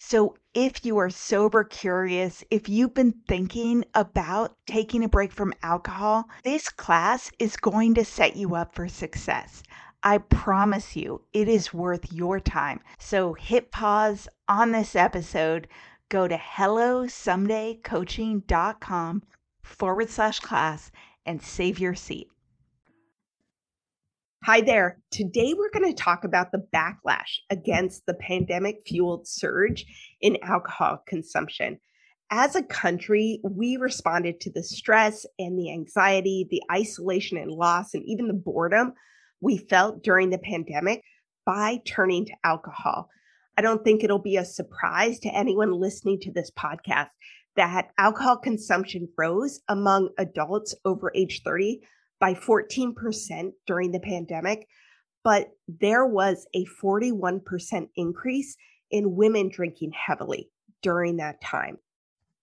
So, if you are sober curious, if you've been thinking about taking a break from alcohol, this class is going to set you up for success. I promise you, it is worth your time. So, hit pause on this episode, go to hellosomedaycoaching.com forward slash class and save your seat. Hi there. Today we're going to talk about the backlash against the pandemic fueled surge in alcohol consumption. As a country, we responded to the stress and the anxiety, the isolation and loss, and even the boredom we felt during the pandemic by turning to alcohol. I don't think it'll be a surprise to anyone listening to this podcast that alcohol consumption rose among adults over age 30 by 14% during the pandemic, but there was a 41% increase in women drinking heavily during that time.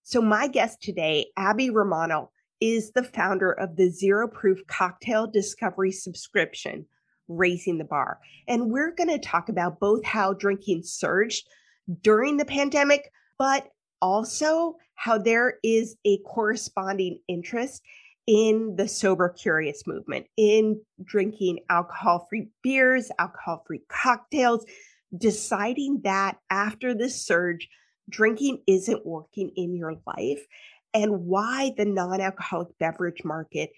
So, my guest today, Abby Romano, is the founder of the Zero Proof Cocktail Discovery subscription, Raising the Bar. And we're going to talk about both how drinking surged during the pandemic, but also how there is a corresponding interest in the sober curious movement, in drinking alcohol free beers, alcohol free cocktails, deciding that after this surge, drinking isn't working in your life, and why the non alcoholic beverage market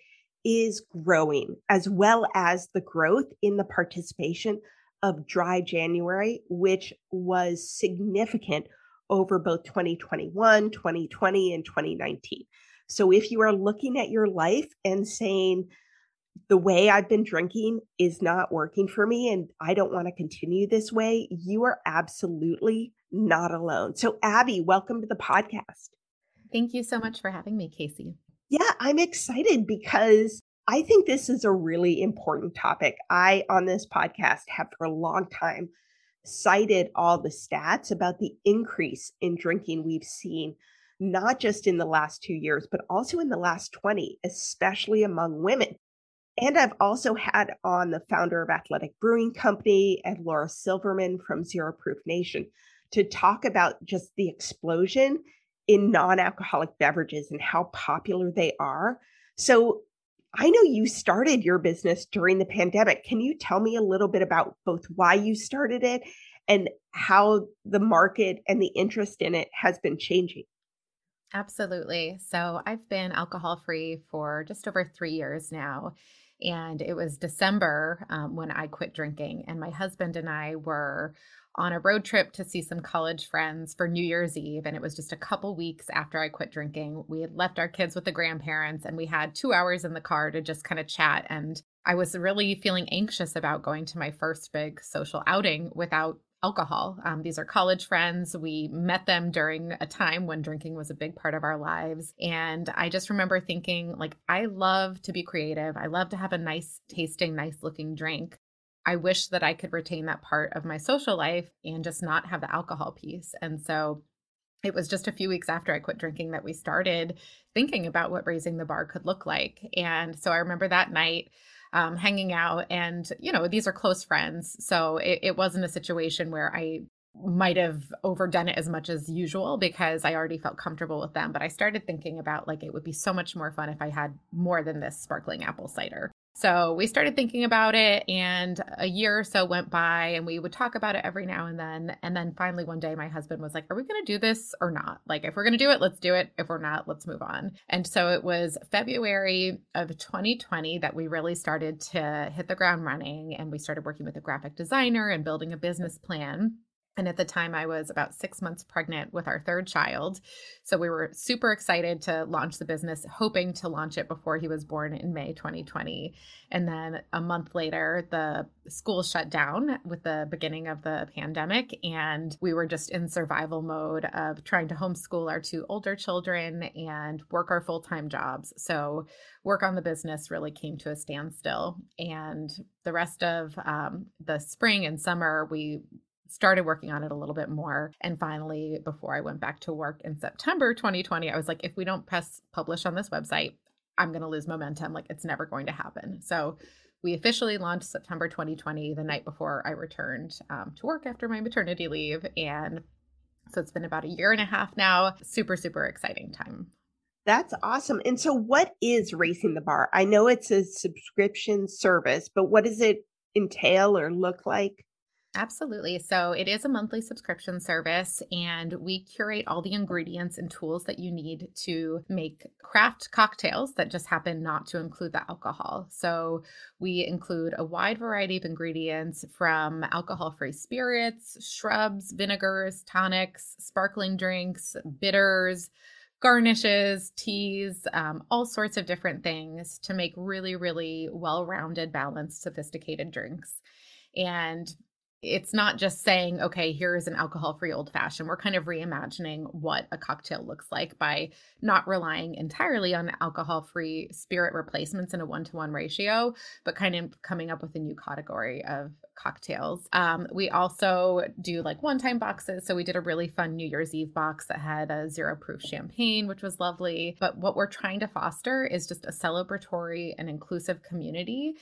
is growing, as well as the growth in the participation of dry January, which was significant over both 2021, 2020, and 2019. So if you are looking at your life and saying, the way I've been drinking is not working for me and I don't want to continue this way, you are absolutely not alone. So, Abby, welcome to the podcast. Thank you so much for having me, Casey. Yeah, I'm excited because I think this is a really important topic. I, on this podcast, have for a long time cited all the stats about the increase in drinking we've seen, not just in the last two years, but also in the last 20, especially among women. And I've also had on the founder of Athletic Brewing Company and Laura Silverman from Zero Proof Nation to talk about just the explosion in non alcoholic beverages and how popular they are. So, I know you started your business during the pandemic. Can you tell me a little bit about both why you started it and how the market and the interest in it has been changing? Absolutely. So I've been alcohol free for just over three years now. And it was December um, when I quit drinking. And my husband and I were on a road trip to see some college friends for New Year's Eve. And it was just a couple weeks after I quit drinking. We had left our kids with the grandparents and we had two hours in the car to just kind of chat. And I was really feeling anxious about going to my first big social outing without alcohol. Um, these are college friends. We met them during a time when drinking was a big part of our lives. And I just remember thinking, like, I love to be creative. I love to have a nice tasting, nice looking drink. I wish that I could retain that part of my social life and just not have the alcohol piece. And so it was just a few weeks after I quit drinking that we started thinking about what raising the bar could look like. And so I remember that night um, hanging out. And, you know, these are close friends. So it, it wasn't a situation where I might have overdone it as much as usual because I already felt comfortable with them. But I started thinking about like it would be so much more fun if I had more than this sparkling apple cider. So we started thinking about it, and a year or so went by, and we would talk about it every now and then. And then finally, one day, my husband was like, Are we going to do this or not? Like, if we're going to do it, let's do it. If we're not, let's move on. And so it was February of 2020 that we really started to hit the ground running, and we started working with a graphic designer and building a business plan. And at the time, I was about six months pregnant with our third child. So we were super excited to launch the business, hoping to launch it before he was born in May 2020. And then a month later, the school shut down with the beginning of the pandemic. And we were just in survival mode of trying to homeschool our two older children and work our full time jobs. So work on the business really came to a standstill. And the rest of um, the spring and summer, we started working on it a little bit more. And finally, before I went back to work in September 2020, I was like, if we don't press publish on this website, I'm going to lose momentum. Like it's never going to happen. So we officially launched September 2020, the night before I returned um, to work after my maternity leave. And so it's been about a year and a half now. Super, super exciting time. That's awesome. And so, what is Raising the Bar? I know it's a subscription service, but what does it entail or look like? Absolutely. So it is a monthly subscription service, and we curate all the ingredients and tools that you need to make craft cocktails that just happen not to include the alcohol. So we include a wide variety of ingredients from alcohol free spirits, shrubs, vinegars, tonics, sparkling drinks, bitters garnishes, teas, um, all sorts of different things to make really, really well rounded, balanced, sophisticated drinks. And it's not just saying, okay, here's an alcohol free old fashioned. We're kind of reimagining what a cocktail looks like by not relying entirely on alcohol free spirit replacements in a one to one ratio, but kind of coming up with a new category of cocktails. Um, we also do like one time boxes. So we did a really fun New Year's Eve box that had a zero proof champagne, which was lovely. But what we're trying to foster is just a celebratory and inclusive community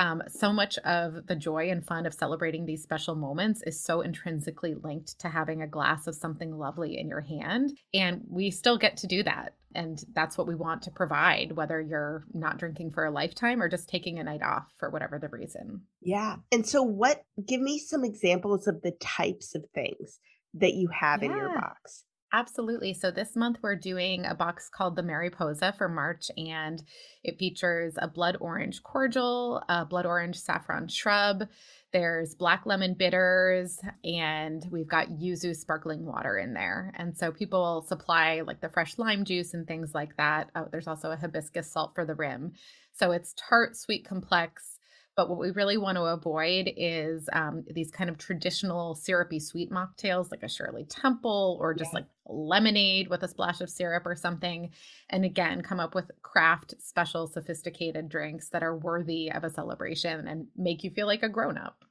um, so much of the joy and fun of celebrating these special moments is so intrinsically linked to having a glass of something lovely in your hand. And we still get to do that. And that's what we want to provide, whether you're not drinking for a lifetime or just taking a night off for whatever the reason. Yeah. And so, what, give me some examples of the types of things that you have yeah. in your box. Absolutely. So this month we're doing a box called the Mariposa for March, and it features a blood orange cordial, a blood orange saffron shrub. There's black lemon bitters, and we've got yuzu sparkling water in there. And so people supply like the fresh lime juice and things like that. Oh, there's also a hibiscus salt for the rim. So it's tart, sweet, complex but what we really want to avoid is um, these kind of traditional syrupy sweet mocktails like a Shirley Temple or just yeah. like lemonade with a splash of syrup or something. And again, come up with craft, special, sophisticated drinks that are worthy of a celebration and make you feel like a grown up.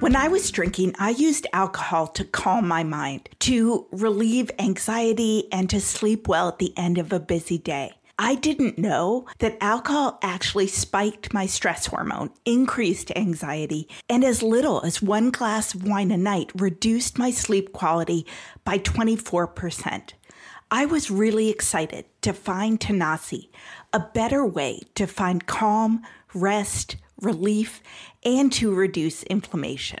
When I was drinking, I used alcohol to calm my mind, to relieve anxiety, and to sleep well at the end of a busy day. I didn't know that alcohol actually spiked my stress hormone, increased anxiety, and as little as one glass of wine a night reduced my sleep quality by 24%. I was really excited to find Tanasi, a better way to find calm, rest, relief, and to reduce inflammation.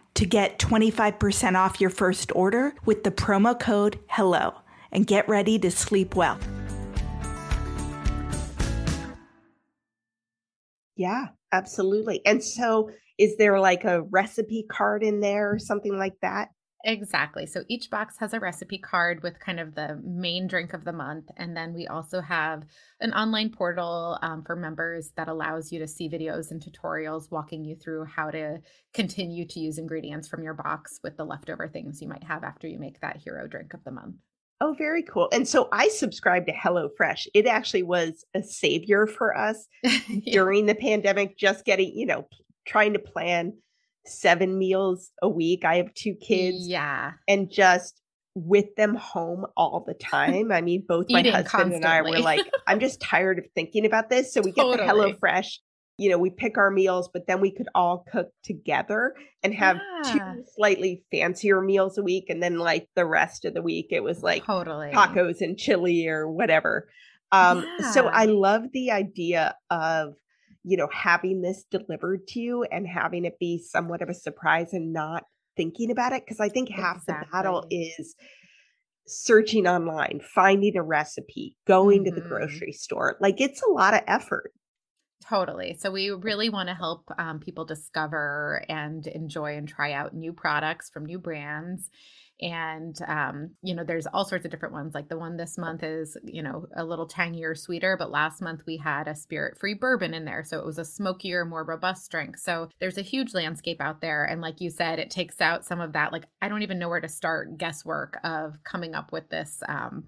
to get 25% off your first order with the promo code HELLO and get ready to sleep well. Yeah, absolutely. And so, is there like a recipe card in there or something like that? Exactly. So each box has a recipe card with kind of the main drink of the month. And then we also have an online portal um, for members that allows you to see videos and tutorials walking you through how to continue to use ingredients from your box with the leftover things you might have after you make that hero drink of the month. Oh, very cool. And so I subscribed to HelloFresh. It actually was a savior for us yeah. during the pandemic, just getting, you know, trying to plan seven meals a week. I have two kids. Yeah. And just with them home all the time. I mean, both my husband constantly. and I were like, I'm just tired of thinking about this. So we get totally. the Hello Fresh. You know, we pick our meals, but then we could all cook together and have yeah. two slightly fancier meals a week. And then, like, the rest of the week, it was like totally tacos and chili or whatever. Um, yeah. So I love the idea of you know, having this delivered to you and having it be somewhat of a surprise and not thinking about it. Cause I think half exactly. the battle is searching online, finding a recipe, going mm-hmm. to the mm-hmm. grocery store. Like it's a lot of effort. Totally. So we really want to help um, people discover and enjoy and try out new products from new brands and um, you know there's all sorts of different ones like the one this month is you know a little tangier sweeter but last month we had a spirit free bourbon in there so it was a smokier more robust drink. So there's a huge landscape out there and like you said it takes out some of that like i don't even know where to start guesswork of coming up with this um,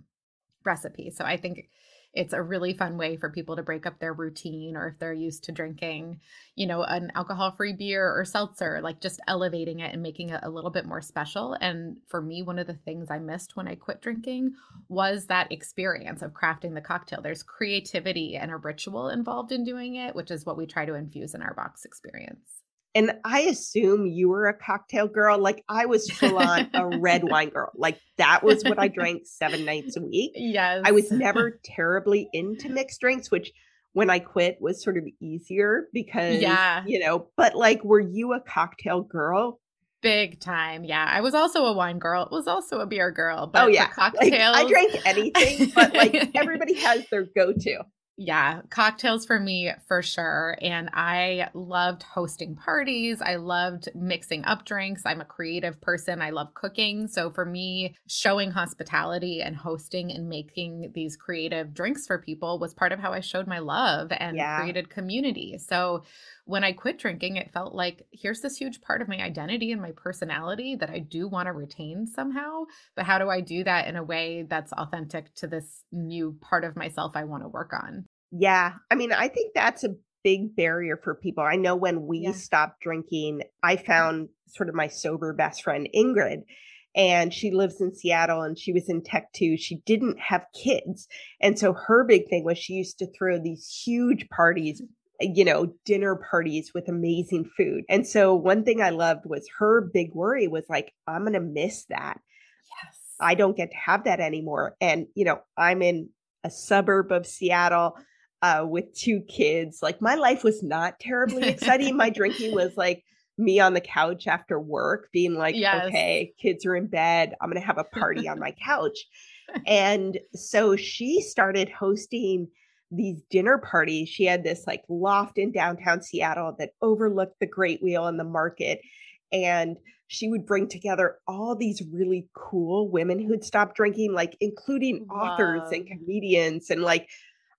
recipe. So i think it's a really fun way for people to break up their routine or if they're used to drinking, you know, an alcohol free beer or seltzer, like just elevating it and making it a little bit more special. And for me, one of the things I missed when I quit drinking was that experience of crafting the cocktail. There's creativity and a ritual involved in doing it, which is what we try to infuse in our box experience. And I assume you were a cocktail girl. Like I was full on a red wine girl. Like that was what I drank seven nights a week. Yes. I was never terribly into mixed drinks, which when I quit was sort of easier because, yeah. you know, but like, were you a cocktail girl? Big time. Yeah. I was also a wine girl. It Was also a beer girl. Oh, but oh, yeah. cocktails. Like, I drank anything, but like everybody has their go to. Yeah, cocktails for me for sure. And I loved hosting parties. I loved mixing up drinks. I'm a creative person. I love cooking. So for me, showing hospitality and hosting and making these creative drinks for people was part of how I showed my love and yeah. created community. So when I quit drinking, it felt like here's this huge part of my identity and my personality that I do want to retain somehow. But how do I do that in a way that's authentic to this new part of myself I want to work on? Yeah. I mean, I think that's a big barrier for people. I know when we yeah. stopped drinking, I mm-hmm. found sort of my sober best friend, Ingrid and she lives in Seattle and she was in tech too. She didn't have kids. And so her big thing was she used to throw these huge parties you know, dinner parties with amazing food. And so one thing I loved was her big worry was like, I'm going to miss that. Yes. I don't get to have that anymore. And, you know, I'm in a suburb of Seattle uh, with two kids. Like my life was not terribly exciting. my drinking was like, me on the couch after work being like, yes. okay, kids are in bed. I'm going to have a party on my couch. And so she started hosting these dinner parties. She had this like loft in downtown Seattle that overlooked the Great Wheel and the market. and she would bring together all these really cool women who'd stopped drinking, like including authors and comedians. And like,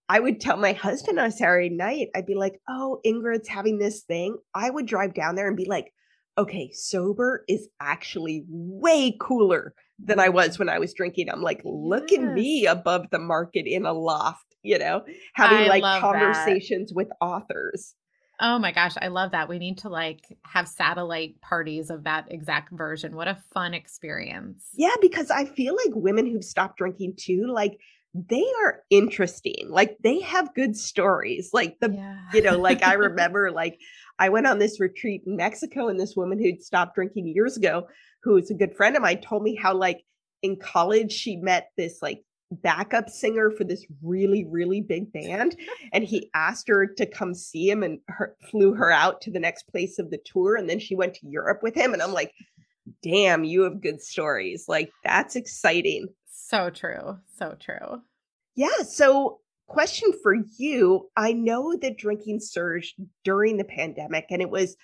I would tell my husband on Saturday night, I'd be like, oh, Ingrid's having this thing. I would drive down there and be like, okay, sober is actually way cooler than I was when I was drinking. I'm like, look yes. at me above the market in a loft, you know, having I like conversations that. with authors. Oh my gosh, I love that. We need to like have satellite parties of that exact version. What a fun experience. Yeah, because I feel like women who've stopped drinking too, like they are interesting. Like they have good stories. Like the, yeah. you know, like I remember like I went on this retreat in Mexico and this woman who'd stopped drinking years ago, who is a good friend of mine, told me how like in college she met this like backup singer for this really really big band and he asked her to come see him and her, flew her out to the next place of the tour and then she went to Europe with him and I'm like damn you have good stories. Like that's exciting. So true so true. Yeah so question for you. I know that drinking surged during the pandemic and it was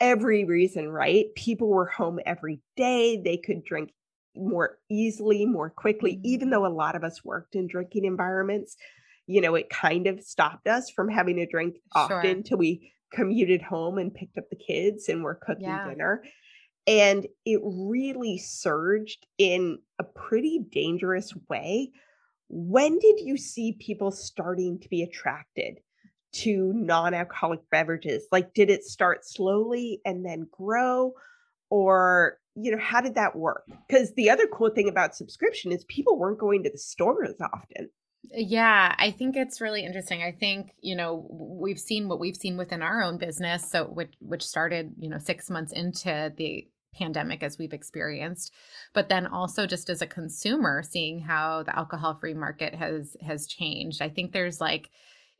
every reason right? People were home every day they could drink more easily, more quickly, even mm-hmm. though a lot of us worked in drinking environments. You know, it kind of stopped us from having to drink often sure. till we commuted home and picked up the kids and were cooking yeah. dinner. And it really surged in a pretty dangerous way. When did you see people starting to be attracted to non alcoholic beverages? Like, did it start slowly and then grow? Or you know, how did that work? Because the other cool thing about subscription is people weren't going to the store as often. Yeah, I think it's really interesting. I think, you know, we've seen what we've seen within our own business, so which which started, you know, 6 months into the pandemic as we've experienced, but then also just as a consumer seeing how the alcohol-free market has has changed. I think there's like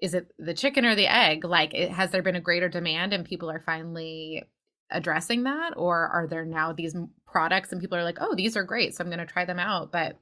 is it the chicken or the egg? Like it, has there been a greater demand and people are finally addressing that or are there now these products and people are like oh these are great so i'm going to try them out but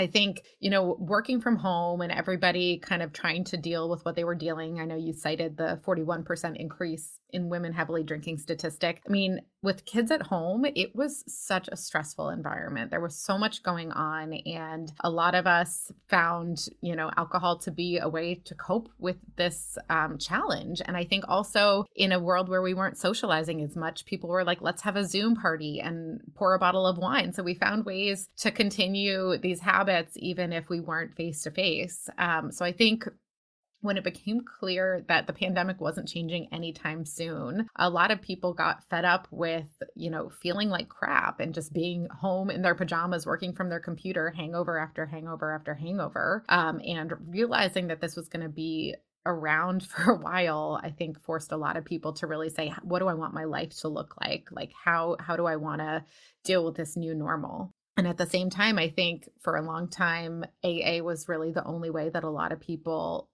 I think, you know, working from home and everybody kind of trying to deal with what they were dealing. I know you cited the 41% increase in women heavily drinking statistic. I mean, with kids at home, it was such a stressful environment. There was so much going on and a lot of us found, you know, alcohol to be a way to cope with this um, challenge. And I think also in a world where we weren't socializing as much, people were like, let's have a Zoom party and pour a bottle of wine. So we found ways to continue these habits even if we weren't face to face. So I think when it became clear that the pandemic wasn't changing anytime soon, a lot of people got fed up with, you know, feeling like crap and just being home in their pajamas, working from their computer, hangover after hangover after hangover, um, and realizing that this was going to be around for a while i think forced a lot of people to really say what do i want my life to look like? Like how how do i want to deal with this new normal? And at the same time i think for a long time aa was really the only way that a lot of people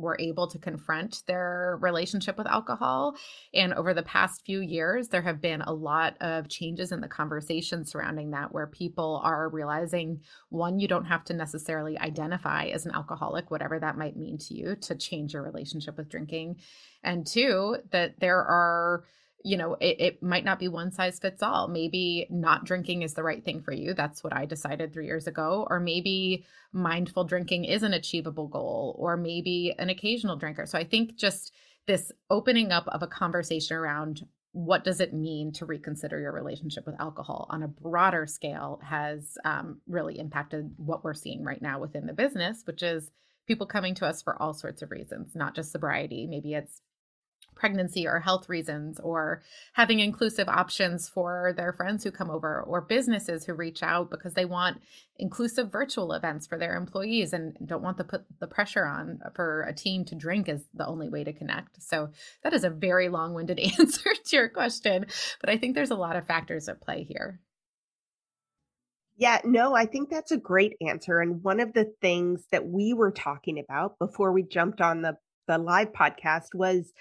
were able to confront their relationship with alcohol. And over the past few years, there have been a lot of changes in the conversation surrounding that, where people are realizing one, you don't have to necessarily identify as an alcoholic, whatever that might mean to you, to change your relationship with drinking. And two, that there are you know, it, it, might not be one size fits all. Maybe not drinking is the right thing for you. That's what I decided three years ago. Or maybe mindful drinking is an achievable goal, or maybe an occasional drinker. So I think just this opening up of a conversation around what does it mean to reconsider your relationship with alcohol on a broader scale has um, really impacted what we're seeing right now within the business, which is people coming to us for all sorts of reasons, not just sobriety. Maybe it's pregnancy or health reasons or having inclusive options for their friends who come over or businesses who reach out because they want inclusive virtual events for their employees and don't want to put the pressure on for a team to drink is the only way to connect. So that is a very long-winded answer to your question, but I think there's a lot of factors at play here. Yeah, no, I think that's a great answer. And one of the things that we were talking about before we jumped on the the live podcast was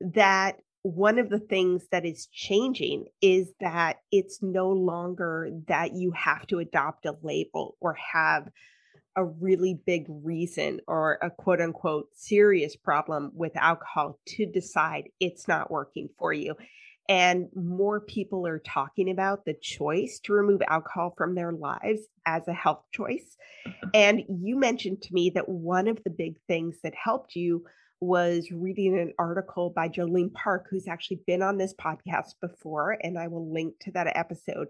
that one of the things that is changing is that it's no longer that you have to adopt a label or have a really big reason or a quote unquote serious problem with alcohol to decide it's not working for you. and more people are talking about the choice to remove alcohol from their lives as a health choice. Mm-hmm. And you mentioned to me that one of the big things that helped you was reading an article by Jolene Park, who's actually been on this podcast before, and I will link to that episode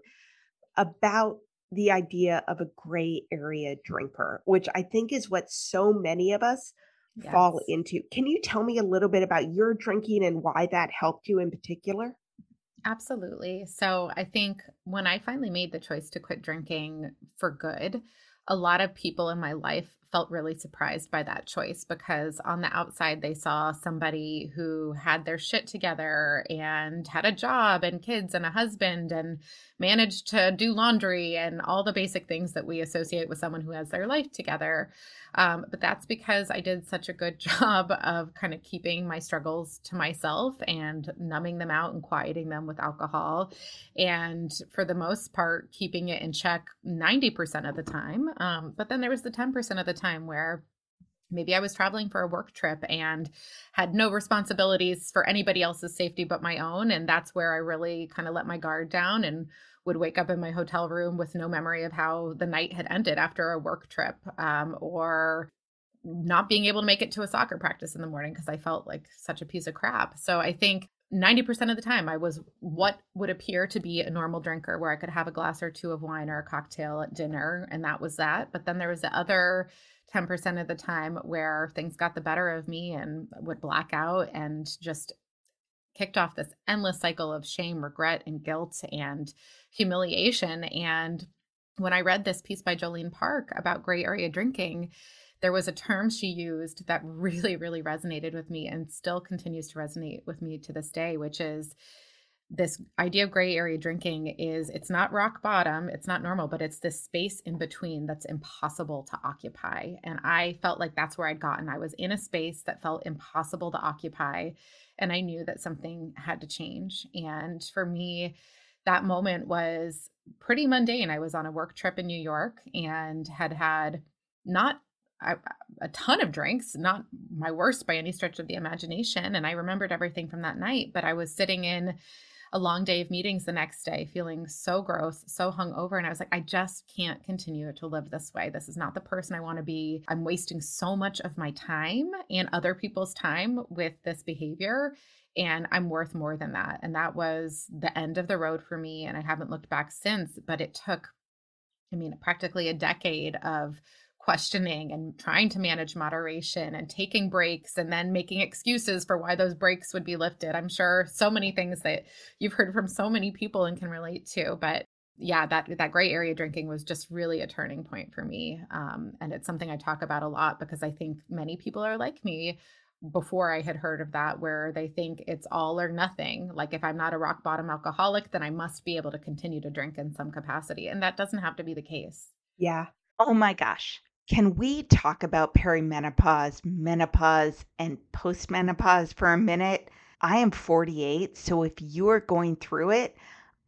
about the idea of a gray area drinker, which I think is what so many of us yes. fall into. Can you tell me a little bit about your drinking and why that helped you in particular? Absolutely. So I think when I finally made the choice to quit drinking for good, a lot of people in my life felt really surprised by that choice because on the outside they saw somebody who had their shit together and had a job and kids and a husband and managed to do laundry and all the basic things that we associate with someone who has their life together. Um, but that's because I did such a good job of kind of keeping my struggles to myself and numbing them out and quieting them with alcohol. And for the most part, keeping it in check 90% of the time. Um, but then there was the 10% of the time where maybe I was traveling for a work trip and had no responsibilities for anybody else's safety but my own. And that's where I really kind of let my guard down and would wake up in my hotel room with no memory of how the night had ended after a work trip um, or not being able to make it to a soccer practice in the morning because I felt like such a piece of crap. So I think 90% of the time I was what would appear to be a normal drinker where I could have a glass or two of wine or a cocktail at dinner and that was that. But then there was the other 10% of the time where things got the better of me and would black out and just kicked off this endless cycle of shame, regret, and guilt and humiliation. And when I read this piece by Jolene Park about gray area drinking, there was a term she used that really, really resonated with me and still continues to resonate with me to this day, which is this idea of gray area drinking is it's not rock bottom, it's not normal, but it's this space in between that's impossible to occupy. And I felt like that's where I'd gotten. I was in a space that felt impossible to occupy. And I knew that something had to change. And for me, that moment was pretty mundane. I was on a work trip in New York and had had not a, a ton of drinks, not my worst by any stretch of the imagination. And I remembered everything from that night, but I was sitting in a long day of meetings the next day, feeling so gross, so hungover. And I was like, I just can't continue to live this way. This is not the person I want to be. I'm wasting so much of my time and other people's time with this behavior. And I'm worth more than that. And that was the end of the road for me. And I haven't looked back since, but it took, I mean, practically a decade of questioning and trying to manage moderation and taking breaks and then making excuses for why those breaks would be lifted. I'm sure so many things that you've heard from so many people and can relate to, but yeah, that that gray area drinking was just really a turning point for me. Um, and it's something I talk about a lot because I think many people are like me before I had heard of that, where they think it's all or nothing. Like if I'm not a rock bottom alcoholic, then I must be able to continue to drink in some capacity. And that doesn't have to be the case. Yeah. Oh my gosh. Can we talk about perimenopause, menopause, and postmenopause for a minute? I am 48, so if you're going through it,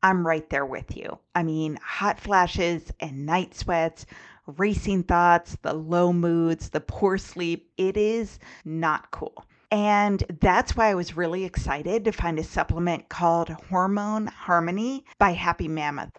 I'm right there with you. I mean, hot flashes and night sweats, racing thoughts, the low moods, the poor sleep, it is not cool. And that's why I was really excited to find a supplement called Hormone Harmony by Happy Mammoth.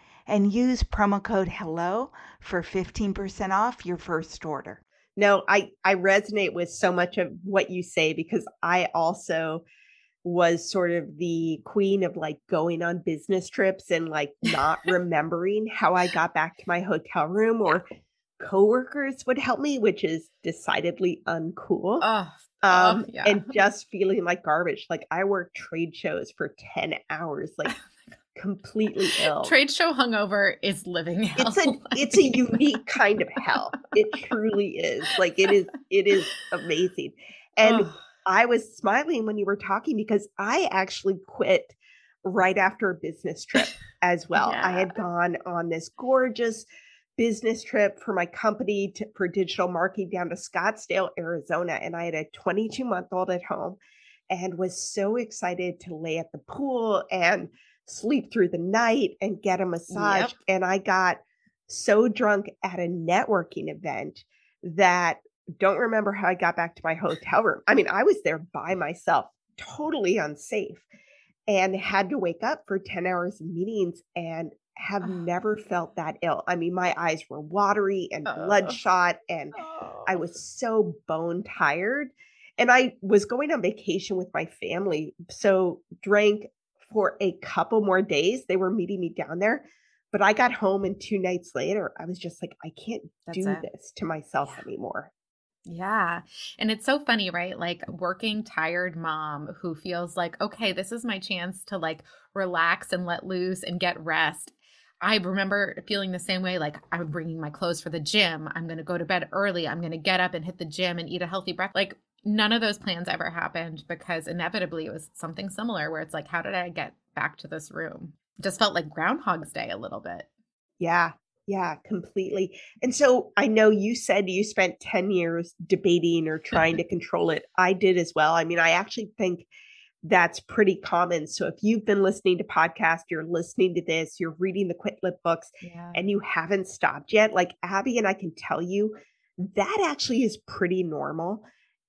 and use promo code HELLO for 15% off your first order. No, I, I resonate with so much of what you say because I also was sort of the queen of like going on business trips and like not remembering how I got back to my hotel room or coworkers would help me, which is decidedly uncool. Oh, um, oh, yeah. and just feeling like garbage. Like I worked trade shows for 10 hours, like completely ill. Trade show hungover is living hell. It's a it's a unique kind of hell. It truly is. Like it is it is amazing. And. I was smiling when you were talking because I actually quit right after a business trip as well. I had gone on this gorgeous business trip for my company to, for digital marketing down to Scottsdale, Arizona, and I had a 22 month old at home and was so excited to lay at the pool and sleep through the night and get a massage. Yep. And I got so drunk at a networking event that don't remember how I got back to my hotel room. I mean, I was there by myself, totally unsafe, and had to wake up for 10 hours of meetings and have Ugh. never felt that ill. I mean, my eyes were watery and Ugh. bloodshot, and Oh. I was so bone tired. And I was going on vacation with my family, so drank for a couple more days. They were meeting me down there. But I got home and two nights later, I was just like, I can't That's do it. this to myself Yeah. anymore. Yeah. And it's so funny, right? Like working tired mom who feels like, okay, this is my chance to like relax and let loose and get rest. I remember feeling the same way. Like I'm bringing my clothes for the gym. I'm going to go to bed early. I'm going to get up and hit the gym and eat a healthy breakfast. Like none of those plans ever happened because inevitably it was something similar where it's like, how did I get back to this room? Just felt like Groundhog's Day a little bit. Yeah, yeah, completely. And so I know you said you spent 10 years debating or trying to control it. I did as well. I mean, I actually think that's pretty common. So if you've been listening to podcasts, you're listening to this, you're reading the Quit Lit books, Yeah. and you haven't stopped yet, like Abby and I can tell you, that actually is pretty normal.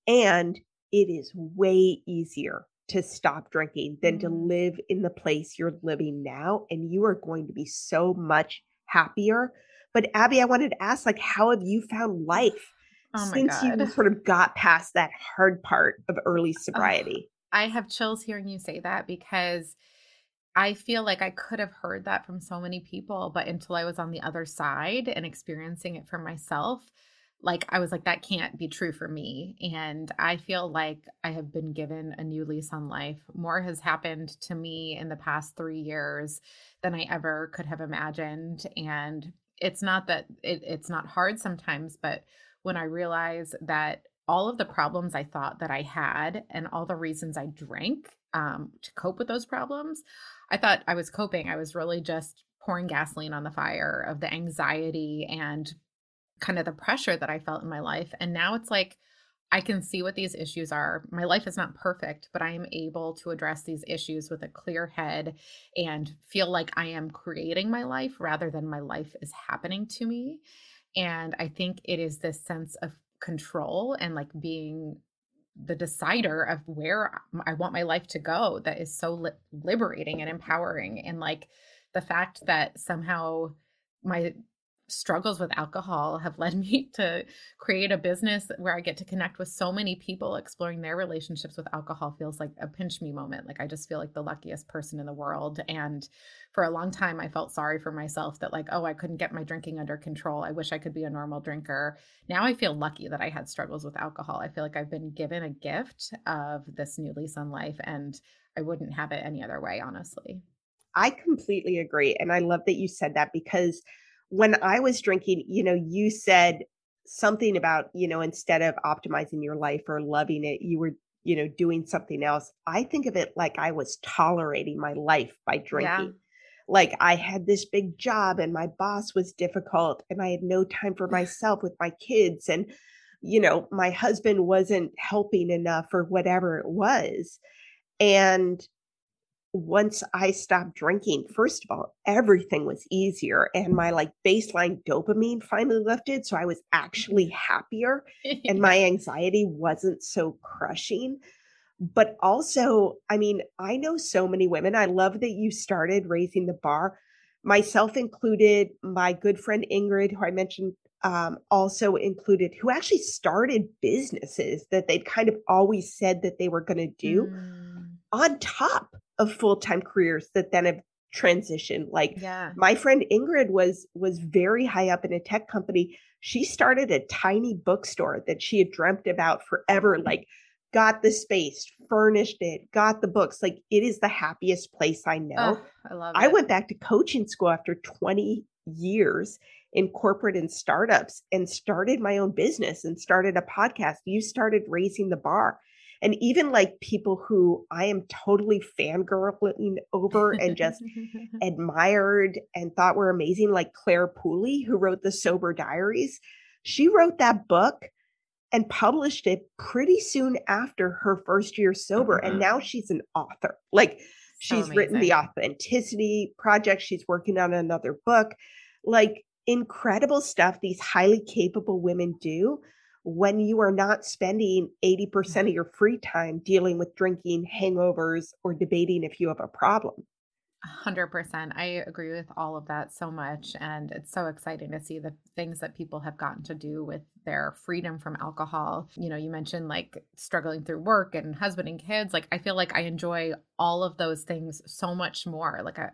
And it is way easier to stop drinking than to Mm. live in the place you're living now. And you are going to be so much happier. But Abby, I wanted to ask, like, how have you found life Oh since you sort of got past that hard part of early sobriety? I have chills hearing you say that because I feel like I could have heard that from so many people, but until I was on the other side and experiencing it for myself, like I was like, that can't be true for me. And I feel like I have been given a new lease on life. More has happened to me in the past three years than I ever could have imagined. And it's not that it, it's not hard sometimes, but when I realize that all of the problems I thought that I had and all the reasons I drank um, to cope with those problems, I thought I was coping. I was really just pouring gasoline on the fire of the anxiety and kind of the pressure that I felt in my life. And now it's like, I can see what these issues are. My life is not perfect, but I am able to address these issues with a clear head and feel like I am creating my life rather than my life is happening to me. And I think it is this sense of control and like being the decider of where I want my life to go that is so li- liberating and empowering. And like the fact that somehow my struggles with alcohol have led me to create a business where I get to connect with so many people exploring their relationships with alcohol feels like a pinch me moment. Like I just feel like the luckiest person in the world. And for a long time, I felt sorry for myself that, like, oh, I couldn't get my drinking under control. I wish I could be a normal drinker. Now I feel lucky that I had struggles with alcohol. I feel like I've been given a gift of this new lease on life, and I wouldn't have it any other way, honestly. I completely agree. And I love that you said that because when I was drinking, you know, you said something about, you know, instead of optimizing your life or loving it, you were, you know, doing something else. I think of it like I was tolerating my life by drinking. Like I had this big job and my boss was difficult and I had no time for myself with my kids and you know, my husband wasn't helping enough or whatever it was. And once I stopped drinking, first of all, everything was easier and my like baseline dopamine finally lifted. So I was actually happier and my anxiety wasn't so crushing. But also, I mean, I know so many women. I love that you started raising the bar, myself included. My good friend Ingrid, who I mentioned, um, also included, who actually started businesses that they'd kind of always said that they were going to do Mm. on top of full time careers that then have transitioned. Like yeah. my friend Ingrid was was very high up in a tech company. She started a tiny bookstore that she had dreamt about forever. Mm. Like got the space, furnished it, got the books. Like it is the happiest place I know. Oh, I love it. I went back to coaching school after 20 years in corporate and startups and started my own business and started a podcast. You started raising the bar. And even like people who I am totally fangirling over and just admired and thought were amazing, like Clare Pooley, who wrote the Sober Diaries. She wrote that book and published it pretty soon after her first year sober. And mm-hmm. now she's an author. Like she's So written the. Authenticity Project, she's working on another book. Like incredible stuff these highly capable women do when you are not spending 80% mm-hmm. of your free time dealing with drinking, hangovers, or debating if you have a problem. 100%. I agree with all of that so much. And it's so exciting to see the things that people have gotten to do with their freedom from alcohol. You know, you mentioned like struggling through work and husband and kids. Like, I feel like I enjoy all of those things so much more. Like, I,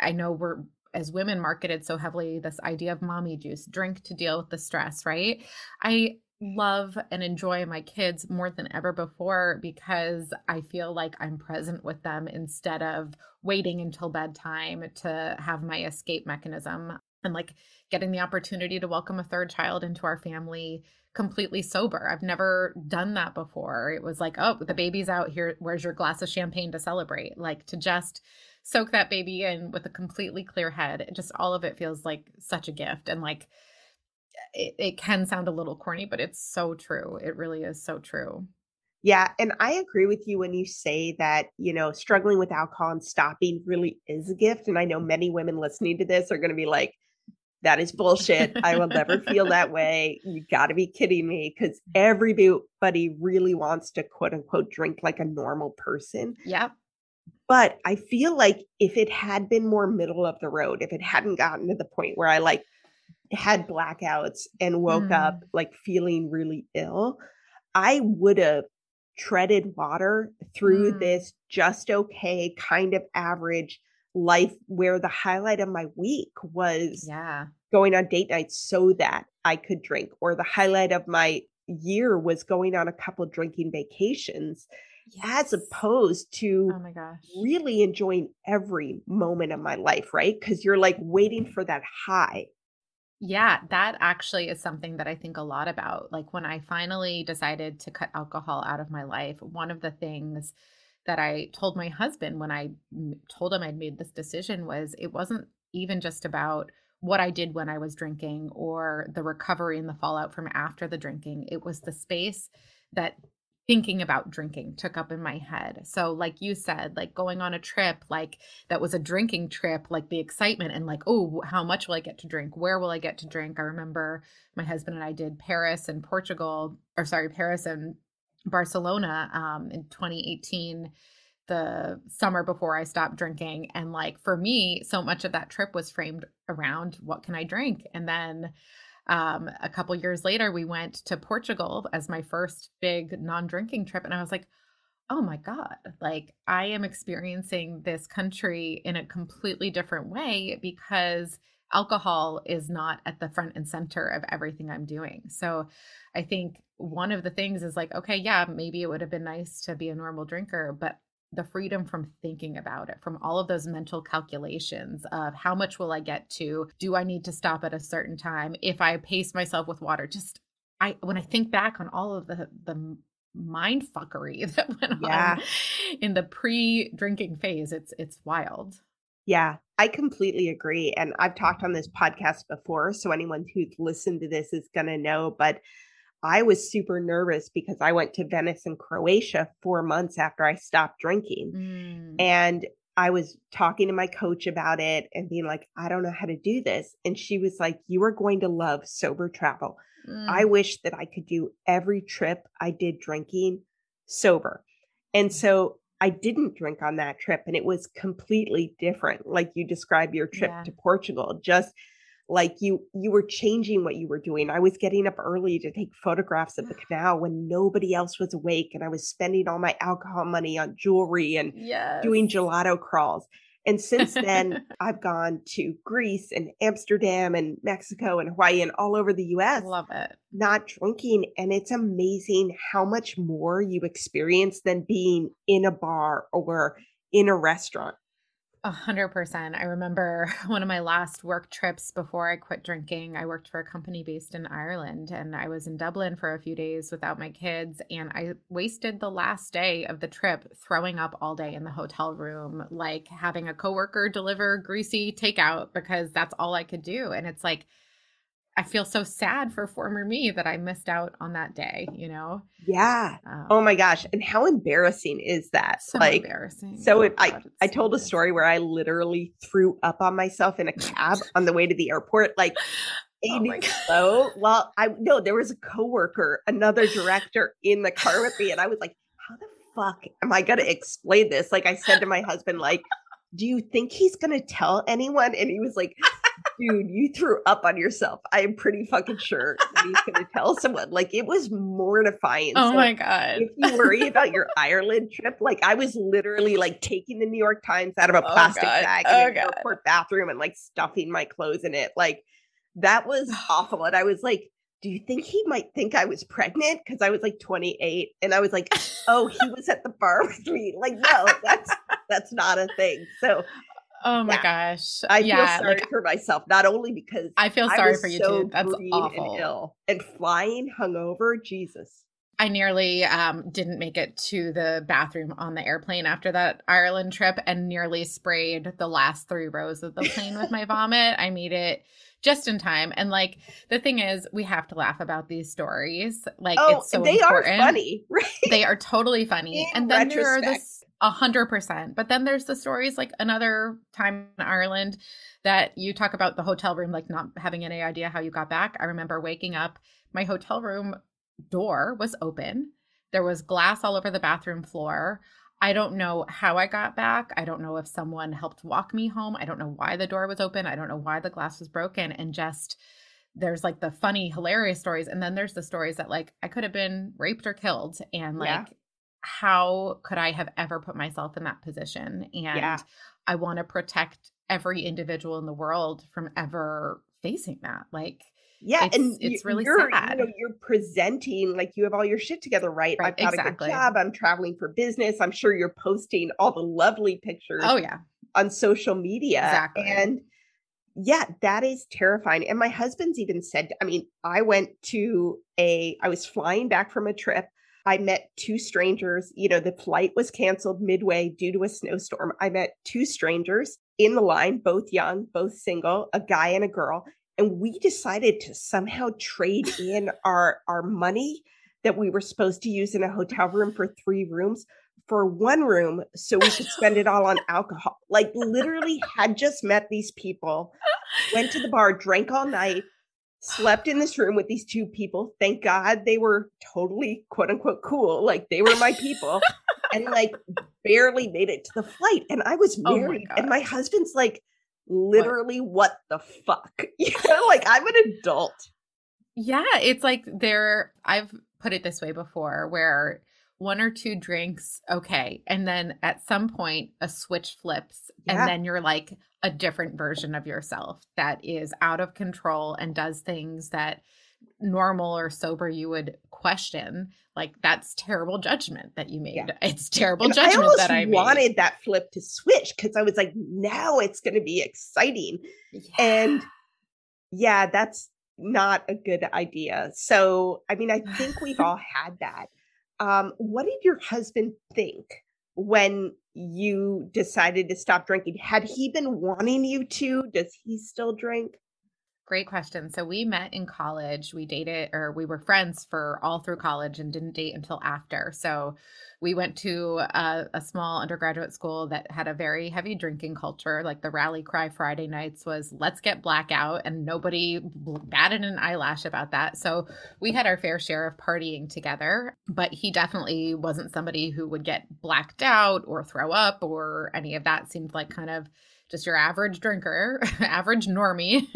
I know we're, as women marketed so heavily this idea of mommy juice drink to deal with the stress right i love and enjoy my kids more than ever before because I feel like I'm present with them instead of waiting until bedtime to have my escape mechanism and like getting the opportunity to welcome a third child into our family completely sober. I've never done that before. It was like, oh, the baby's out here. Where's your glass of champagne to celebrate? Like to just soak that baby in with a completely clear head. Just all of it feels like such a gift. And like, it, it can sound a little corny, but it's so true. It really is so true. Yeah. And I agree with you when you say that, you know, struggling with alcohol and stopping really is a gift. And I know many women listening to this are going to be like, that is bullshit. I will never feel that way. You got to be kidding me because mm. everybody really wants to quote unquote drink like a normal person. Yeah. But I feel like if it had been more middle of the road, if it hadn't gotten to the point where I like had blackouts and woke Mm. up like feeling really ill, I would have treaded water through Mm. this just okay kind of average life where the highlight of my week was Yeah. going on date nights so that I could drink, or the highlight of my year was going on a couple drinking vacations, as opposed to Oh my gosh. really enjoying every moment of my life, right? Because you're like waiting for that high. Yeah, that actually is something that I think a lot about. Like when I finally decided to cut alcohol out of my life, one of the things that I told my husband when I told him I'd made this decision was it wasn't even just about what I did when I was drinking or the recovery and the fallout from after the drinking. It was the space that thinking about drinking took up in my head. So like you said, like going on a trip like that was a drinking trip, like the excitement and like, oh, how much will I get to drink? Where will I get to drink? I remember my husband and I did Paris and Portugal, or sorry, Paris and Barcelona um, in 2018, the summer before I stopped drinking. And like for me, so much of that trip was framed around what can I drink? And then um, a couple years later, we went to Portugal as my first big non drinking trip. And I was like, oh my God, like I am experiencing this country in a completely different way because alcohol is not at the front and center of everything I'm doing. So I think one of the things is like, okay, yeah, maybe it would have been nice to be a normal drinker, but the freedom from thinking about it, from all of those mental calculations of how much will I get to? Do I need to stop at a certain time? If I pace myself with water, just I when I think back on all of the the mind fuckery that went Yeah. on in the pre-drinking phase, it's it's wild. Yeah, I completely agree. And I've talked on this podcast before. So anyone who's listened to this is going to know. But I was super nervous because I went to Venice and Croatia four months after I stopped drinking. Mm. And I was talking to my coach about it and being like, I don't know how to do this. And she was like, You are going to love sober travel. I Mm. wish that I could do every trip I did drinking sober. And so I didn't drink on that trip and it was completely different. Like you describe your trip Yeah. to Portugal, just like you you were changing what you were doing. I was getting up early to take photographs of the mm. canal when nobody else was awake and I was spending all my alcohol money on jewelry and yes. doing gelato crawls. And since then, I've gone to Greece and Amsterdam and Mexico and Hawaii and all over the US. Love it. Not drinking. And it's amazing how much more you experience than being in a bar or in a restaurant. A hundred percent. I remember one of my last work trips before I quit drinking. I worked for a company based in Ireland and I was in Dublin for a few days without my kids. And I wasted the last day of the trip throwing up all day in the hotel room, like having a coworker deliver greasy takeout because that's all I could do. And it's like, I feel so sad for former me that I missed out on that day, you know? Yeah. Um, oh my gosh. And how embarrassing is that? So like, embarrassing. So oh I, I told a story where I literally threw up on myself in a cab on the way to the airport. Like, oh so well, I no, there was a coworker, another director in the car with me, and I was like, how the fuck am I gonna explain this? Like I said to my husband, like, do you think he's gonna tell anyone? And he was like, dude, you threw up on yourself. I am pretty fucking sure he's going to tell someone. Like it was mortifying. Oh so my god! If you worry about your Ireland trip, like I was literally like taking the New York Times out of a oh plastic god. bag in oh an god. airport bathroom and like stuffing my clothes in it. Like that was awful. And I was like, do you think he might think I was pregnant? Because I was like 28 and I was like, oh, he was at the bar with me. Like, no, that's that's not a thing. So Oh my yeah. gosh. I yeah, feel sorry like, for myself, not only because I feel sorry I for you so too. That's awful. And, ill and flying hungover, Jesus. I nearly um, didn't make it to the bathroom on the airplane after that Ireland trip and nearly sprayed the last three rows of the plane with my vomit. I made it just in time. And like the thing is, we have to laugh about these stories. Like oh, it's so they important. are funny, right? They are totally funny. In and then retrospect. there are this a hundred percent. But then there's the stories like another time in Ireland that you talk about the hotel room, like not having any idea how you got back. I remember waking up, my hotel room door was open. There was glass all over the bathroom floor. I don't know how I got back. I don't know if someone helped walk me home. I don't know why the door was open. I don't know why the glass was broken. And just there's like the funny, hilarious stories. And then there's the stories that like I could have been raped or killed. And like yeah how could I have ever put myself in that position? And yeah. I want to protect every individual in the world from ever facing that. Like, yeah, it's, and it's really you're, sad. You know, you're presenting like you have all your shit together, right? right I've got exactly. a good job. I'm traveling for business. I'm sure you're posting all the lovely pictures. Oh yeah, on social media. Exactly. And yeah, that is terrifying. And my husband's even said, I mean, I went to a, I was flying back from a trip I met two strangers. You know, the flight was canceled midway due to a snowstorm. I met two strangers in the line, both young, both single, a guy and a girl. And we decided to somehow trade in our, our money that we were supposed to use in a hotel room for three rooms for one room so we could spend it all on alcohol. Like, literally, had just met these people, went to the bar, drank all night, slept in this room with these two people. Thank God they were totally quote unquote cool. Like they were my people and like barely made it to the flight. And I was oh married oh and my husband's like, literally, what? what the fuck? You know, like I'm an adult. Yeah. It's like there, I've put it this way before where one or two drinks, okay. And then at some point, a switch flips, yeah. and then you're like a different version of yourself that is out of control and does things that normal or sober you would question like that's terrible judgment that you made yeah. it's terrible and judgment I that i wanted that flip to switch because i was like now it's going to be exciting yeah. and yeah that's not a good idea so i mean i think we've all had that um, what did your husband think when you decided to stop drinking? Had he been wanting you to? Does he still drink? Great question. So we met in college. We dated or we were friends for all through college and didn't date until after. So we went to a, a, small undergraduate school that had a very heavy drinking culture. Like the rally cry Friday nights was let's get blackout and nobody batted an eyelash about that. So we had our fair share of partying together, but he definitely wasn't somebody who would get blacked out or throw up or any of that seemed like kind of just your average drinker, average normie.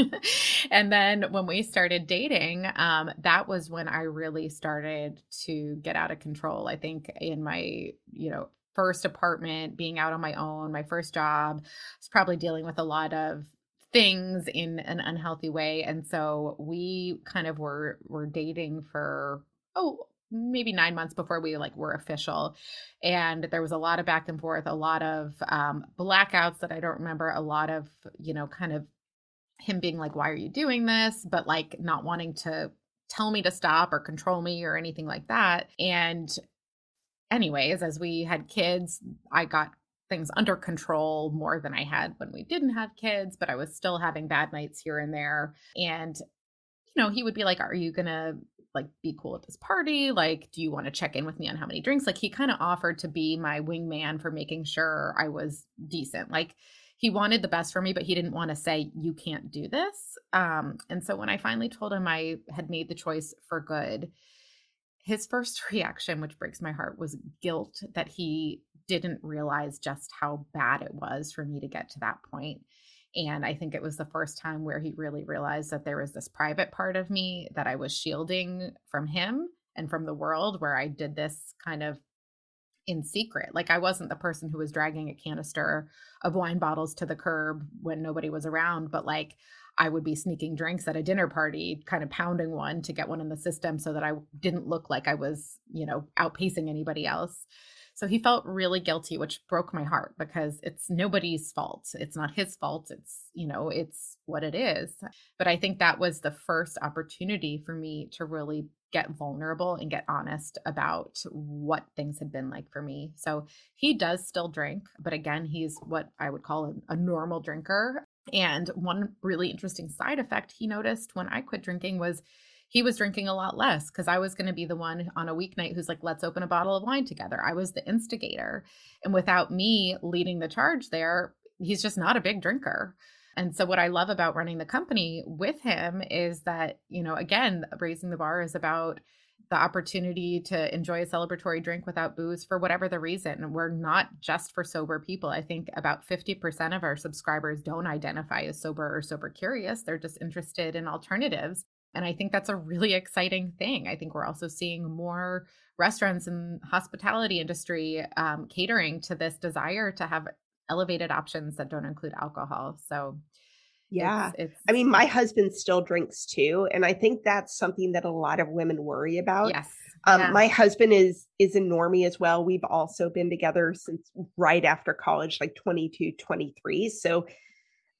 and then when we started dating, um, that was when I really started to get out of control. I think in my, you know, first apartment, being out on my own, my first job, I was probably dealing with a lot of things in an unhealthy way. And so we kind of were were dating for oh maybe nine months before we like were official. And there was a lot of back and forth a lot of um blackouts that i don't remember a lot of you know kind of him being like why are you doing this? but like not wanting to tell me to stop or control me or anything like that. And anyways as we had kids i got things under control more than i had when we didn't have kids but i was still having bad nights here and there. And you know he would be like are you gonna like be cool at this party? Like do you want to check in with me on how many drinks? Like he kind of offered to be my wingman for making sure i was decent. Like he wanted the best for me but he didn't want to say you can't do this. Um and so when i finally told him i had made the choice for good his first reaction which breaks my heart was guilt that he didn't realize just how bad it was for me to get to that point. and I think it was the first time where he really realized that there was this private part of me that I was shielding from him and from the world, where I did this kind of in secret. Like I wasn't the person who was dragging a canister of wine bottles to the curb when nobody was around, but like I would be sneaking drinks at a dinner party, kind of pounding one to get one in the system so that I didn't look like I was, you know, outpacing anybody else. So he felt really guilty, which broke my heart because it's nobody's fault. It's not his fault. It's, you know, it's what it is. But I think that was the first opportunity for me to really get vulnerable and get honest about what things had been like for me. So he does still drink, but again, he's what I would call a, a normal drinker. And one really interesting side effect he noticed when I quit drinking was he was drinking a lot less because I was going to be the one on a weeknight who's like, let's open a bottle of wine together. I was the instigator. And without me leading the charge there, he's just not a big drinker. And so, what I love about running the company with him is that, you know, again, raising the bar is about the opportunity to enjoy a celebratory drink without booze for whatever the reason. We're not just for sober people. I think about 50% of our subscribers don't identify as sober or sober curious. They're just interested in alternatives. And I think that's a really exciting thing. I think we're also seeing more restaurants and hospitality industry um, catering to this desire to have elevated options that don't include alcohol. So, yeah. It's, it's, I mean, my husband still drinks too. And I think that's something that a lot of women worry about. Yes. Um, yeah. My husband is is a normie as well. We've also been together since right after college, like 22, 23. So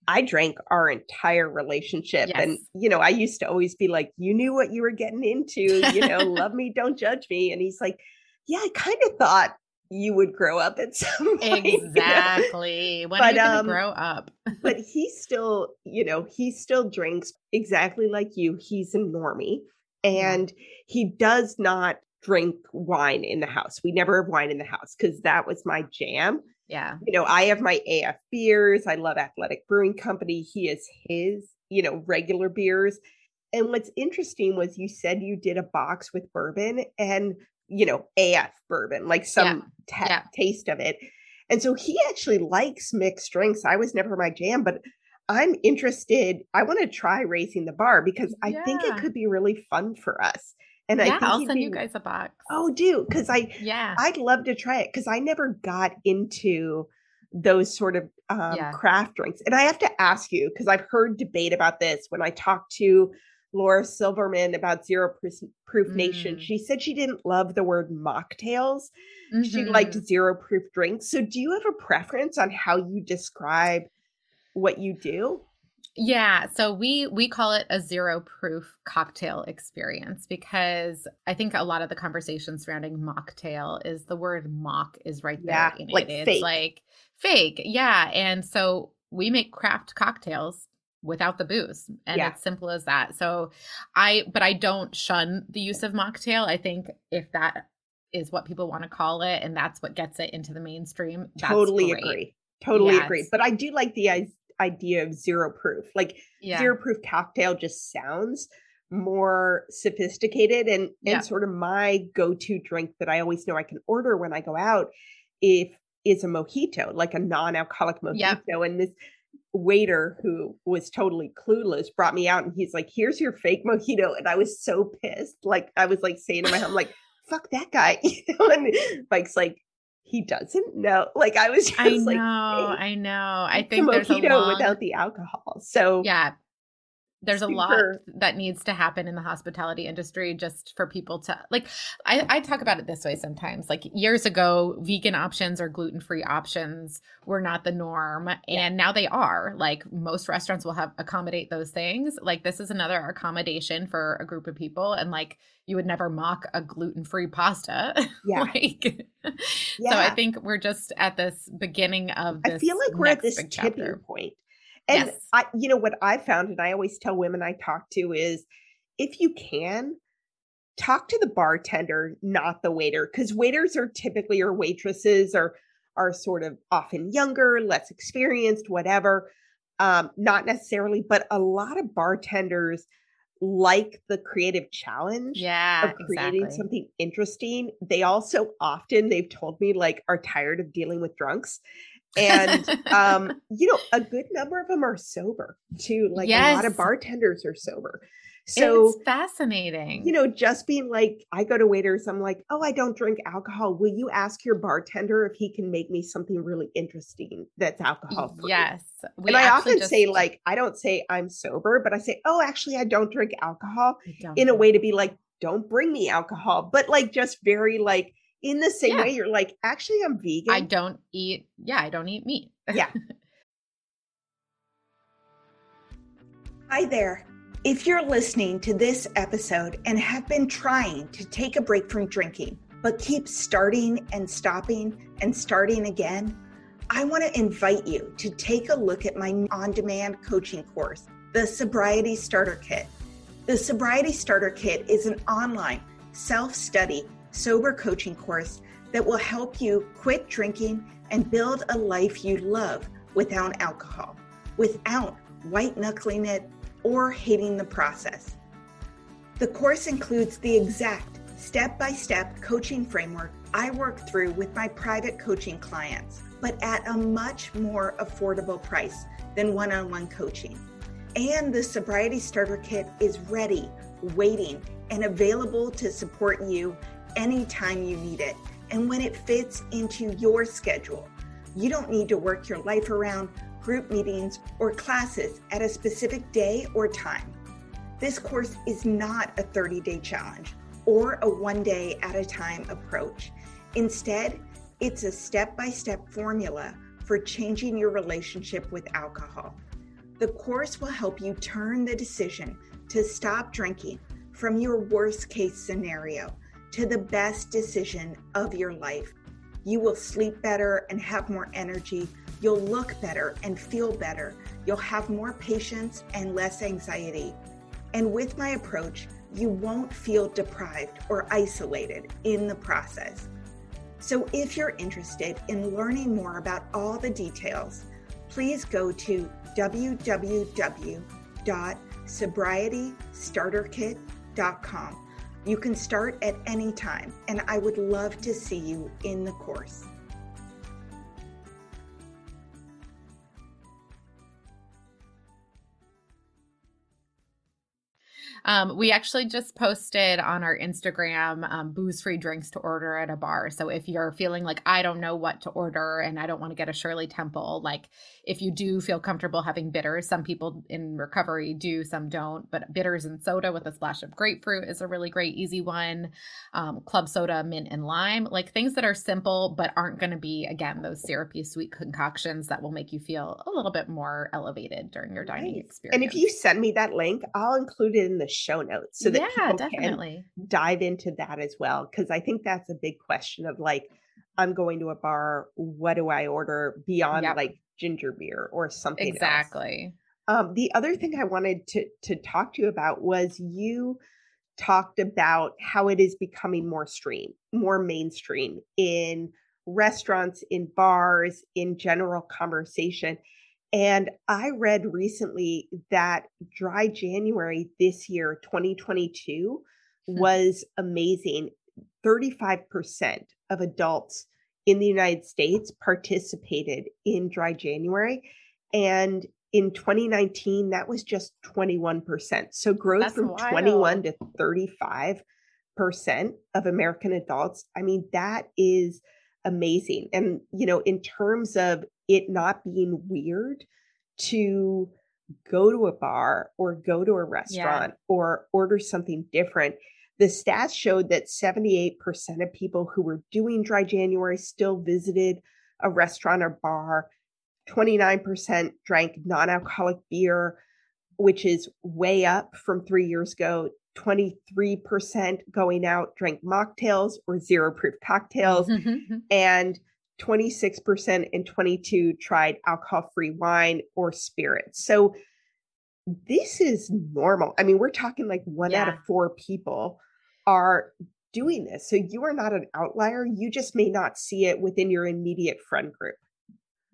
I drank our entire relationship. Yes. And, you know, I used to always be like, you knew what you were getting into, you know, love me, don't judge me. And he's like, yeah, I kind of thought you would grow up at some point. Exactly. You know? When but, are you um, grow up? but he still, you know, he still drinks exactly like you. He's a normie and yeah. he does not drink wine in the house. We never have wine in the house because that was my jam. Yeah. You know, I have my AF beers. I love Athletic Brewing Company. He is his, you know, regular beers. And what's interesting was you said you did a box with bourbon and, you know, AF bourbon, like some yeah. yeah. taste of it. And so he actually likes mixed drinks. I was never my jam, but I'm interested. I want to try raising the bar because I yeah. think it could be really fun for us. And yeah, I will send be, you guys a box. Oh, do because I yeah I'd love to try it because I never got into those sort of um, yeah. craft drinks. And I have to ask you because I've heard debate about this when I talk to Laura Silverman about Zero Proof Nation. Mm. She said she didn't love the word mocktails. Mm-hmm. She liked mm-hmm. zero proof drinks. So, do you have a preference on how you describe what you do? Yeah, so we we call it a zero proof cocktail experience because I think a lot of the conversation surrounding mocktail is the word mock is right there yeah, in like it. Fake. It's like fake. Yeah, and so we make craft cocktails without the booze and yeah. it's simple as that. So I but I don't shun the use of mocktail. I think if that is what people want to call it and that's what gets it into the mainstream, totally great. agree. Totally yes. agree. But I do like the idea of zero proof. Like yeah. zero proof cocktail just sounds more sophisticated and yeah. and sort of my go-to drink that I always know I can order when I go out if is a mojito, like a non-alcoholic mojito. And this waiter who was totally clueless brought me out and he's like, here's your fake mojito. And I was so pissed. Like I was like saying to my home, like, fuck that guy. You know, and Mike's like, he doesn't know. Like I was just I like, know, hey, I know. I think there's a mojito long, without the alcohol. So yeah, there's a lot that needs to happen in the hospitality industry just for people to like I, I talk about it this way sometimes. Like years ago vegan options or gluten-free options were not the norm and now they are. Like most restaurants will have accommodate those things. Like this is another accommodation for a group of people and like you would never mock a gluten-free pasta. Yeah, like so i think we're just at this beginning of this I feel like we're at this tipping chapter. point. And Yes. I, you know, what I found, and I always tell women I talk to is if you can, talk to the bartender, not the waiter, because waiters are typically or waitresses are are sort of often younger, less experienced, whatever. Um, not necessarily, but a lot of bartenders like the creative challenge yeah of creating exactly. something interesting. They also often, they've told me, like, are tired of dealing with drunks. And um, you know, a good number of them are sober too. Like a lot of bartenders are sober. So it's fascinating. you know, just being like, I go to waiters, I'm like, oh, I don't drink alcohol. Will you ask your bartender if he can make me something really interesting that's alcohol free? yes. And I often say, like, I don't say I'm sober, but I say, oh, actually, I don't drink alcohol don't in a way to be like, don't bring me alcohol, but like just very like in the same Yeah. way you're like, actually, I'm vegan. I don't eat. Yeah, I don't eat meat. Yeah. Hi there. If you're listening to this episode and have been trying to take a break from drinking, but keep starting and stopping and starting again, I want to invite you to take a look at my on demand coaching course, the Sobriety Starter Kit. The Sobriety Starter Kit is an online self study sober coaching course that will help you quit drinking and build a life you love without alcohol, without white knuckling it or hating the process. The course includes the exact step by step coaching framework I work through with my private coaching clients, but at a much more affordable price than one on one coaching. And the Sobriety Starter Kit is ready, waiting, and available to support you anytime you need it and when it fits into your schedule. You don't need to work your life around group meetings or classes at a specific day or time. This course is not a 30 day challenge or a one day at a time approach. Instead, it's a step by step formula for changing your relationship with alcohol. The course will help you turn the decision to stop drinking from your worst case scenario to the best decision of your life. You will sleep better and have more energy. You'll look better and feel better. You'll have more patience and less anxiety. And with my approach, you won't feel deprived or isolated in the process. So if you're interested in learning more about all the details, please go to www.sobrietystarterkit.com. You can start at any time, and I would love to see you in the course. Um, we actually just posted on our Instagram um, booze free drinks to order at a bar. So if you're feeling like I don't know what to order and I don't want to get a Shirley Temple, like if you do feel comfortable having bitters, some people in recovery do, some don't. But bitters and soda with a splash of grapefruit is a really great, easy one. Um, club soda, mint, and lime, like things that are simple but aren't going to be, again, those syrupy sweet concoctions that will make you feel a little bit more elevated during your dining Nice. experience. And if you send me that link, I'll include it in the show notes so that yeah, people can definitely. dive into that as well. Because I think that's a big question of like, I'm going to a bar, what do I order beyond Yep. like ginger beer or something? Exactly. Um, the other thing I wanted to to talk to you about was you talked about how it is becoming more stream, more mainstream in restaurants, in bars, in general conversation. And I read recently that dry January this year, 2022, Hmm. was amazing. 35% of adults in the United States participated in dry January. And in 2019, that was just 21%. So growth That's from wild. 21 to 35% of American adults. I mean, that is amazing. And, you know, in terms of it not being weird to go to a bar or go to a restaurant yeah. or order something different. The stats showed that 78% of people who were doing dry January still visited a restaurant or bar. 29% drank non alcoholic beer, which is way up from three years ago. 23% going out drank mocktails or zero proof cocktails. Mm-hmm. and 26% and 22 tried alcohol free wine or spirits. So this is normal. I mean, we're talking like one yeah. out of four people are doing this. So you are not an outlier. You just may not see it within your immediate friend group.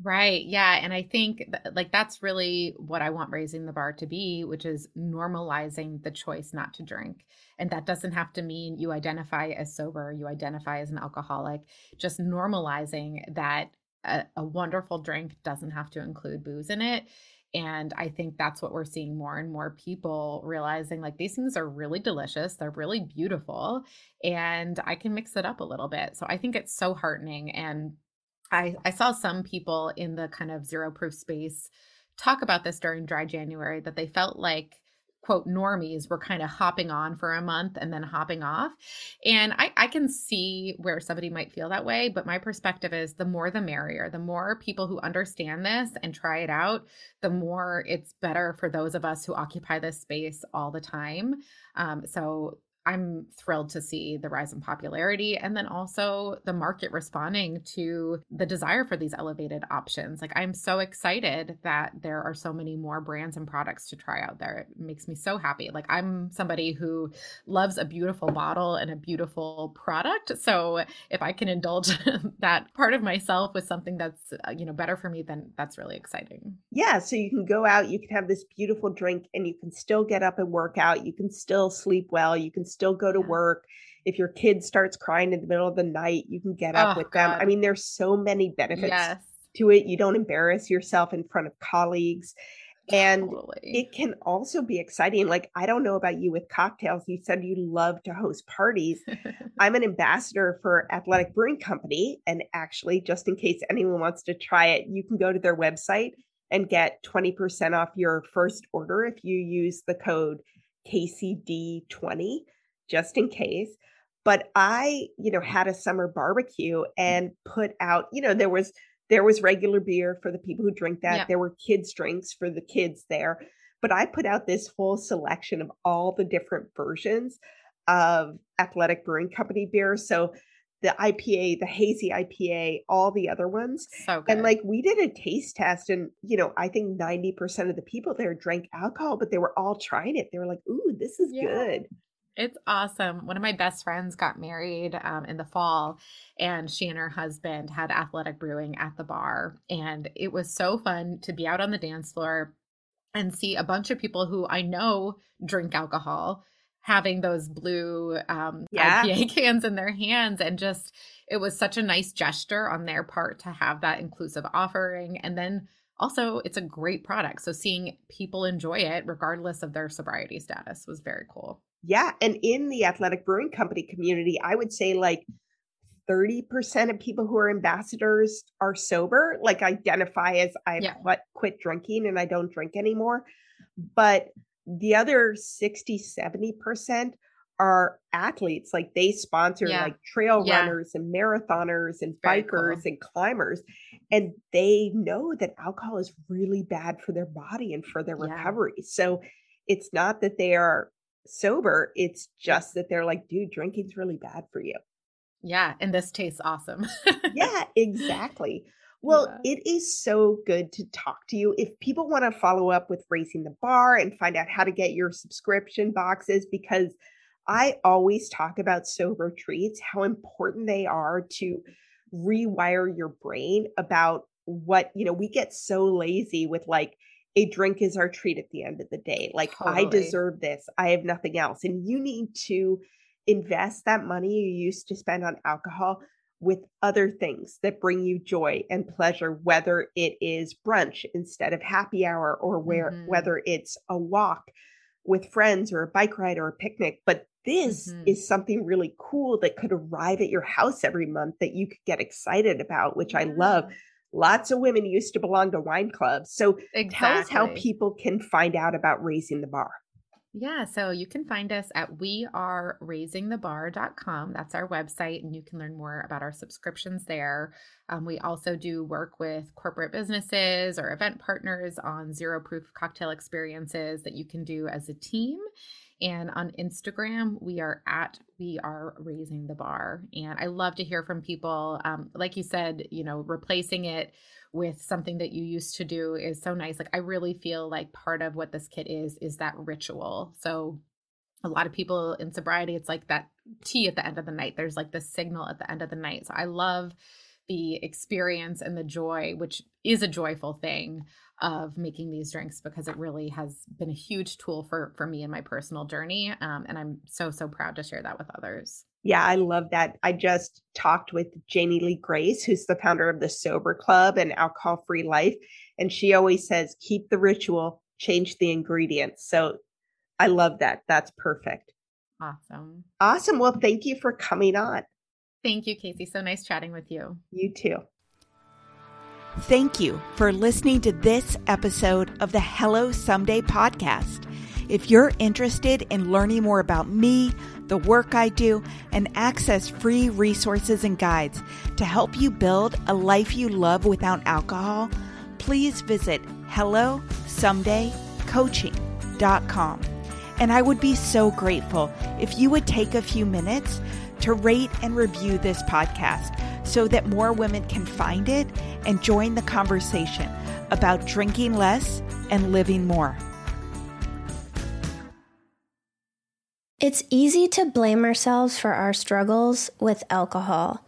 Right. Yeah. And I think th- uh, like that's really what I want raising the bar to be, which is normalizing the choice not to drink. And that doesn't have to mean you identify as sober, you identify as an alcoholic, just normalizing that a, a wonderful drink doesn't have to include booze in it. And I think that's what we're seeing more and more people realizing like these things are really delicious. They're really beautiful. And I can mix it up a little bit. So I think it's so heartening. And I, I saw some people in the kind of zero proof space talk about this during dry January that they felt like quote normies were kind of hopping on for a month and then hopping off. And I, I can see where somebody might feel that way, but my perspective is the more the merrier. The more people who understand this and try it out, the more it's better for those of us who occupy this space all the time. Um, so I'm thrilled to see the rise in popularity and then also the market responding to the desire for these elevated options. Like, I'm so excited that there are so many more brands and products to try out there. It makes me so happy. Like, I'm somebody who loves a beautiful bottle and a beautiful product. So, if I can indulge that part of myself with something that's, uh, you know, better for me, then that's really exciting. Yeah. So, you can go out, you can have this beautiful drink, and you can still get up and work out. You can still sleep well. You can still go to work. If your kid starts crying in the middle of the night, you can get up oh, with God. them. I mean, there's so many benefits yes. to it. You don't embarrass yourself in front of colleagues. And totally. it can also be exciting. Like, I don't know about you with cocktails. You said you love to host parties. I'm an ambassador for Athletic Brewing Company. And actually, just in case anyone wants to try it, you can go to their website and get 20% off your first order if you use the code KCD20 just in case. But I, you know, had a summer barbecue mm. and put out, you know, there was there was regular beer for the people who drink that. Yeah. There were kids drinks for the kids there. But I put out this whole selection of all the different versions of Athletic Brewing Company beer. So the IPA, the hazy IPA, all the other ones. So good. And like we did a taste test, and you know, I think 90% of the people there drank alcohol, but they were all trying it. They were like, ooh, this is yeah. good. It's awesome. One of my best friends got married um, in the fall, and she and her husband had athletic brewing at the bar. And it was so fun to be out on the dance floor and see a bunch of people who I know drink alcohol having those blue um, yeah. IPA cans in their hands. And just, it was such a nice gesture on their part to have that inclusive offering. And then also, it's a great product. So seeing people enjoy it, regardless of their sobriety status, was very cool. Yeah. And in the athletic brewing company community, I would say like 30% of people who are ambassadors are sober, like identify as I yeah. quit, drinking and I don't drink anymore. But the other 60, 70% are athletes. Like they sponsor yeah. like trail yeah. runners and marathoners and Very bikers cool. and climbers. And they know that alcohol is really bad for their body and for their recovery. So it's not that they are sober. It's just that they're like, dude, drinking's really bad for you. Yeah. And this tastes awesome. yeah, exactly. Well, yeah. it is so good to talk to you. If people want to follow up with Raising the Bar and find out how to get your subscription boxes, because I always talk about sober treats, how important they are to rewire your brain about what, you know, we get so lazy with like, a drink is our treat at the end of the day. Like, totally. I deserve this. I have nothing else. And you need to invest that money you used to spend on alcohol with other things that bring you joy and pleasure, whether it is brunch instead of happy hour or where, mm-hmm. whether it's a walk with friends or a bike ride or a picnic. But this mm-hmm. is something really cool that could arrive at your house every month that you could get excited about, which yeah. I love. Lots of women used to belong to wine clubs. So exactly. tell us how people can find out about raising the bar. Yeah, so you can find us at weareraisingthebar.com. That's our website, and you can learn more about our subscriptions there. Um, we also do work with corporate businesses or event partners on zero proof cocktail experiences that you can do as a team. And on Instagram, we are at we are raising the bar. And I love to hear from people. Um, like you said, you know, replacing it with something that you used to do is so nice. Like I really feel like part of what this kit is is that ritual. So a lot of people in sobriety, it's like that tea at the end of the night. There's like the signal at the end of the night. So I love the experience and the joy, which is a joyful thing of making these drinks because it really has been a huge tool for for me in my personal journey um, and i'm so so proud to share that with others. Yeah i love that. I just talked with Janey Lee Grace who's the founder of the sober club and alcohol free life and she always says keep the ritual change the ingredients. So i love that. That's perfect. Awesome. Awesome. Well thank you for coming on. Thank you casey. So nice chatting with you. You too Thank you for listening to this episode of the Hello Someday podcast. If you're interested in learning more about me, the work I do, and access free resources and guides to help you build a life you love without alcohol, please visit hellosomedaycoaching.com. And I would be so grateful if you would take a few minutes to rate and review this podcast so that more women can find it and join the conversation about drinking less and living more. It's easy to blame ourselves for our struggles with alcohol.